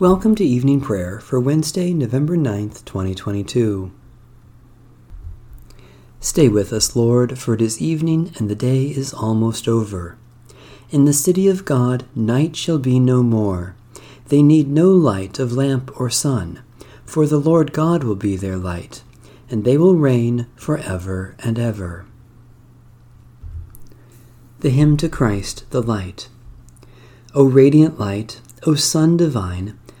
Welcome to evening prayer for Wednesday, November 9th, 2022. Stay with us, Lord, for it is evening and the day is almost over. In the city of God, night shall be no more. They need no light of lamp or sun, for the Lord God will be their light, and they will reign for ever and ever. The hymn to Christ, the light. O radiant light, O Sun divine,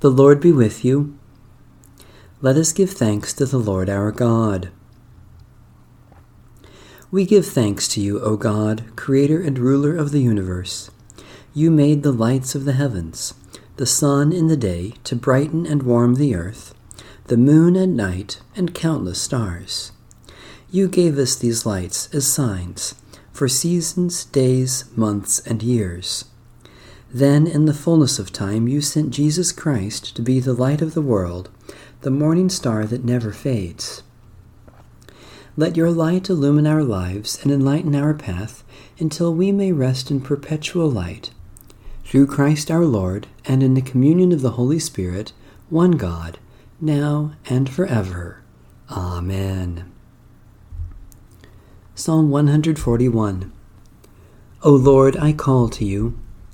The Lord be with you. Let us give thanks to the Lord our God. We give thanks to you, O God, Creator and ruler of the universe. You made the lights of the heavens, the sun in the day to brighten and warm the earth, the moon at night, and countless stars. You gave us these lights as signs for seasons, days, months, and years. Then, in the fullness of time, you sent Jesus Christ to be the light of the world, the morning star that never fades. Let your light illumine our lives and enlighten our path until we may rest in perpetual light. Through Christ our Lord, and in the communion of the Holy Spirit, one God, now and forever. Amen. Psalm 141 O Lord, I call to you.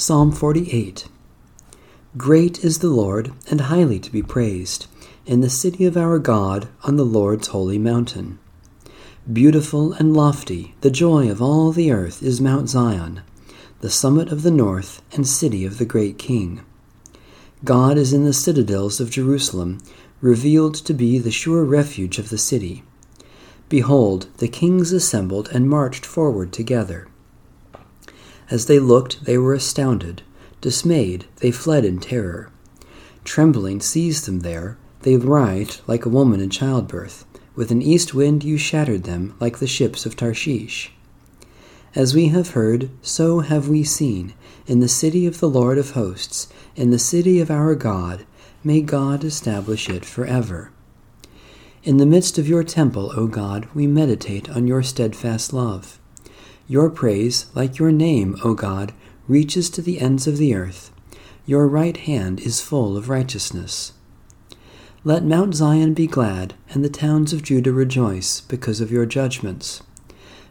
Psalm 48 Great is the Lord, and highly to be praised, in the city of our God, on the Lord's holy mountain. Beautiful and lofty, the joy of all the earth is Mount Zion, the summit of the north, and city of the great King. God is in the citadels of Jerusalem, revealed to be the sure refuge of the city. Behold, the kings assembled and marched forward together. As they looked, they were astounded. Dismayed, they fled in terror. Trembling seized them there. They writhed like a woman in childbirth. With an east wind you shattered them like the ships of Tarshish. As we have heard, so have we seen, in the city of the Lord of hosts, in the city of our God. May God establish it forever. In the midst of your temple, O God, we meditate on your steadfast love. Your praise, like your name, O God, reaches to the ends of the earth. Your right hand is full of righteousness. Let Mount Zion be glad, and the towns of Judah rejoice because of your judgments.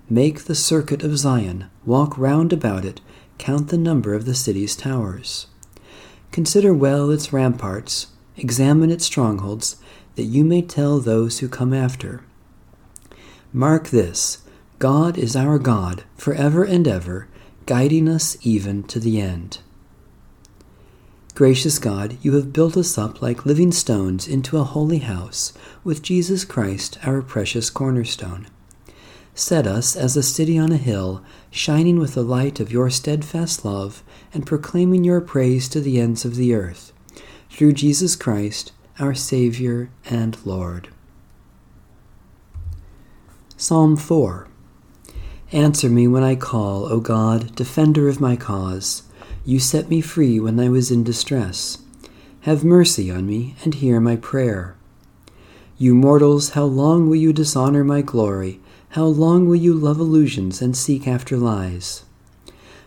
Make the circuit of Zion, walk round about it, count the number of the city's towers. Consider well its ramparts, examine its strongholds, that you may tell those who come after. Mark this God is our God forever and ever, guiding us even to the end. Gracious God, you have built us up like living stones into a holy house, with Jesus Christ, our precious cornerstone. Set us as a city on a hill, shining with the light of your steadfast love, and proclaiming your praise to the ends of the earth. Through Jesus Christ, our Savior and Lord. Psalm 4 Answer me when I call, O God, defender of my cause. You set me free when I was in distress. Have mercy on me and hear my prayer. You mortals, how long will you dishonor my glory? How long will you love illusions and seek after lies?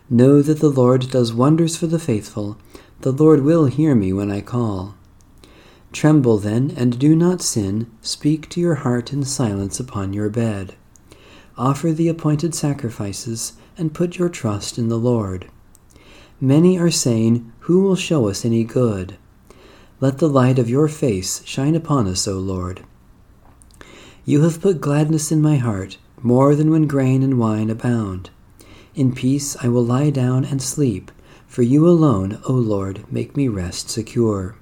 Know that the Lord does wonders for the faithful. The Lord will hear me when I call. Tremble then, and do not sin. Speak to your heart in silence upon your bed. Offer the appointed sacrifices, and put your trust in the Lord. Many are saying, Who will show us any good? Let the light of your face shine upon us, O Lord. You have put gladness in my heart, more than when grain and wine abound. In peace I will lie down and sleep, for you alone, O Lord, make me rest secure.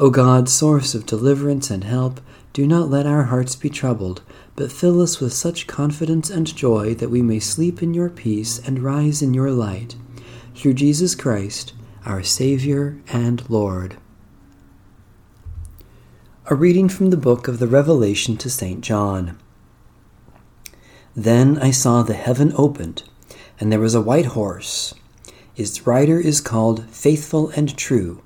O God, source of deliverance and help, do not let our hearts be troubled, but fill us with such confidence and joy that we may sleep in your peace and rise in your light. Through Jesus Christ, our Savior and Lord. A reading from the book of the Revelation to St. John. Then I saw the heaven opened, and there was a white horse. Its rider is called Faithful and True,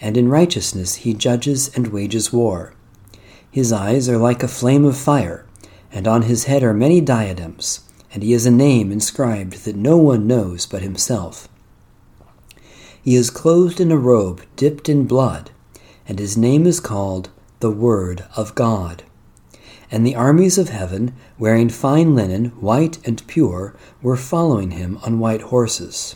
and in righteousness he judges and wages war. His eyes are like a flame of fire and on his head are many diadems, and he has a name inscribed that no one knows but himself. He is clothed in a robe dipped in blood, and his name is called the Word of God. And the armies of heaven, wearing fine linen, white and pure, were following him on white horses.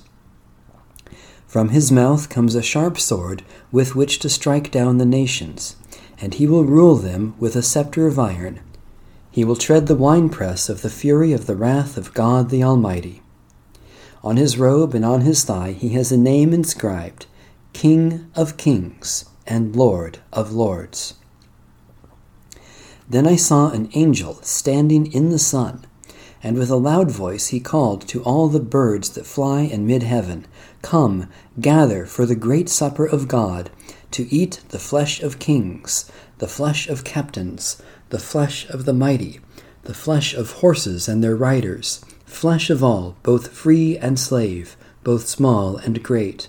From his mouth comes a sharp sword with which to strike down the nations, and he will rule them with a scepter of iron. He will tread the winepress of the fury of the wrath of God the Almighty. On his robe and on his thigh he has a name inscribed King of Kings and Lord of Lords. Then I saw an angel standing in the sun, and with a loud voice he called to all the birds that fly in mid heaven Come, gather for the great supper of God, to eat the flesh of kings, the flesh of captains the flesh of the mighty, the flesh of horses and their riders, flesh of all, both free and slave, both small and great.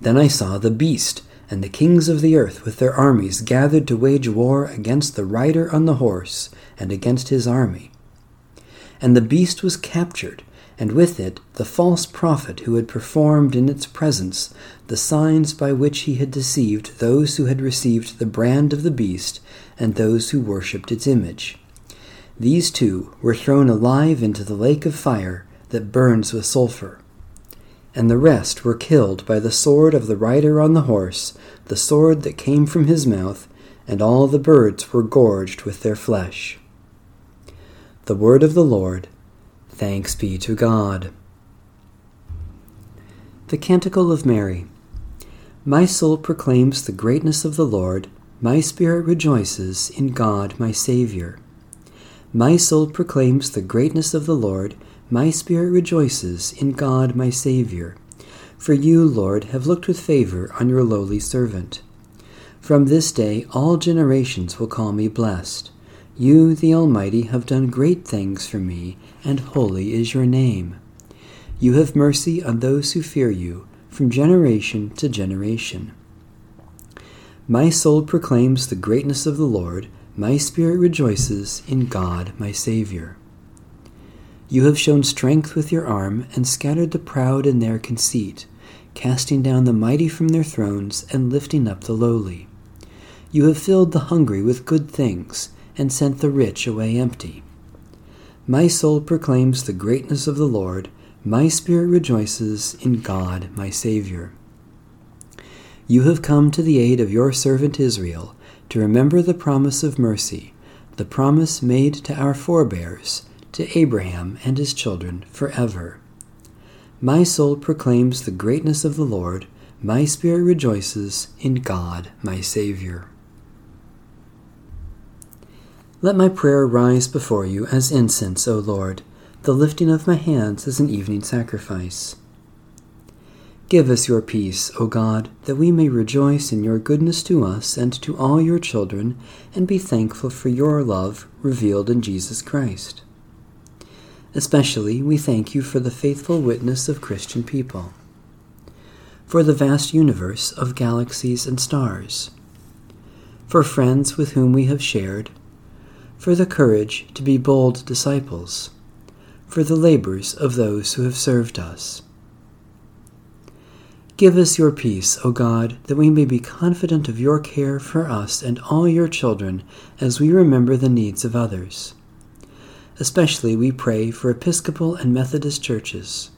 Then I saw the beast and the kings of the earth with their armies gathered to wage war against the rider on the horse and against his army. And the beast was captured, and with it the false prophet who had performed in its presence the signs by which he had deceived those who had received the brand of the beast and those who worshipped its image. These two were thrown alive into the lake of fire that burns with sulphur. And the rest were killed by the sword of the rider on the horse, the sword that came from his mouth, and all the birds were gorged with their flesh. The word of the Lord. Thanks be to God. The Canticle of Mary. My soul proclaims the greatness of the Lord. My spirit rejoices in God my Saviour. My soul proclaims the greatness of the Lord. My spirit rejoices in God my Saviour. For you, Lord, have looked with favour on your lowly servant. From this day all generations will call me blessed. You, the Almighty, have done great things for me, and holy is your name. You have mercy on those who fear you, from generation to generation. My soul proclaims the greatness of the Lord, my spirit rejoices in God my Saviour. You have shown strength with your arm, and scattered the proud in their conceit, casting down the mighty from their thrones, and lifting up the lowly. You have filled the hungry with good things and sent the rich away empty. My soul proclaims the greatness of the Lord, my spirit rejoices in God my Saviour. You have come to the aid of your servant Israel, to remember the promise of mercy, the promise made to our forebears, to Abraham and his children forever. My soul proclaims the greatness of the Lord. My spirit rejoices in God, my Savior. Let my prayer rise before you as incense, O Lord, the lifting of my hands as an evening sacrifice. Give us your peace, O God, that we may rejoice in your goodness to us and to all your children, and be thankful for your love revealed in Jesus Christ. Especially, we thank you for the faithful witness of Christian people, for the vast universe of galaxies and stars, for friends with whom we have shared, for the courage to be bold disciples, for the labors of those who have served us Give us your peace, O God, that we may be confident of your care for us and all your children as we remember the needs of others. Especially we pray for Episcopal and Methodist churches,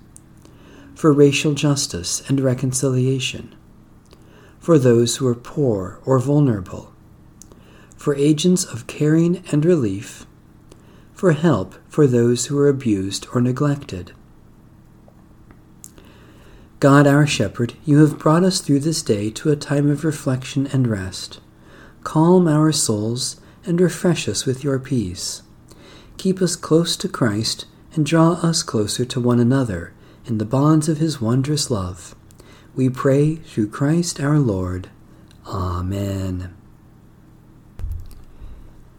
for racial justice and reconciliation, for those who are poor or vulnerable, for agents of caring and relief, for help for those who are abused or neglected God, our shepherd, you have brought us through this day to a time of reflection and rest. Calm our souls and refresh us with your peace. Keep us close to Christ and draw us closer to one another in the bonds of his wondrous love. We pray through Christ our Lord. Amen.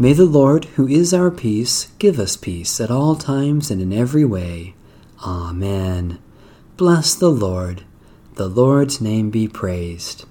May the Lord, who is our peace, give us peace at all times and in every way. Amen. Bless the Lord. The Lord's name be praised.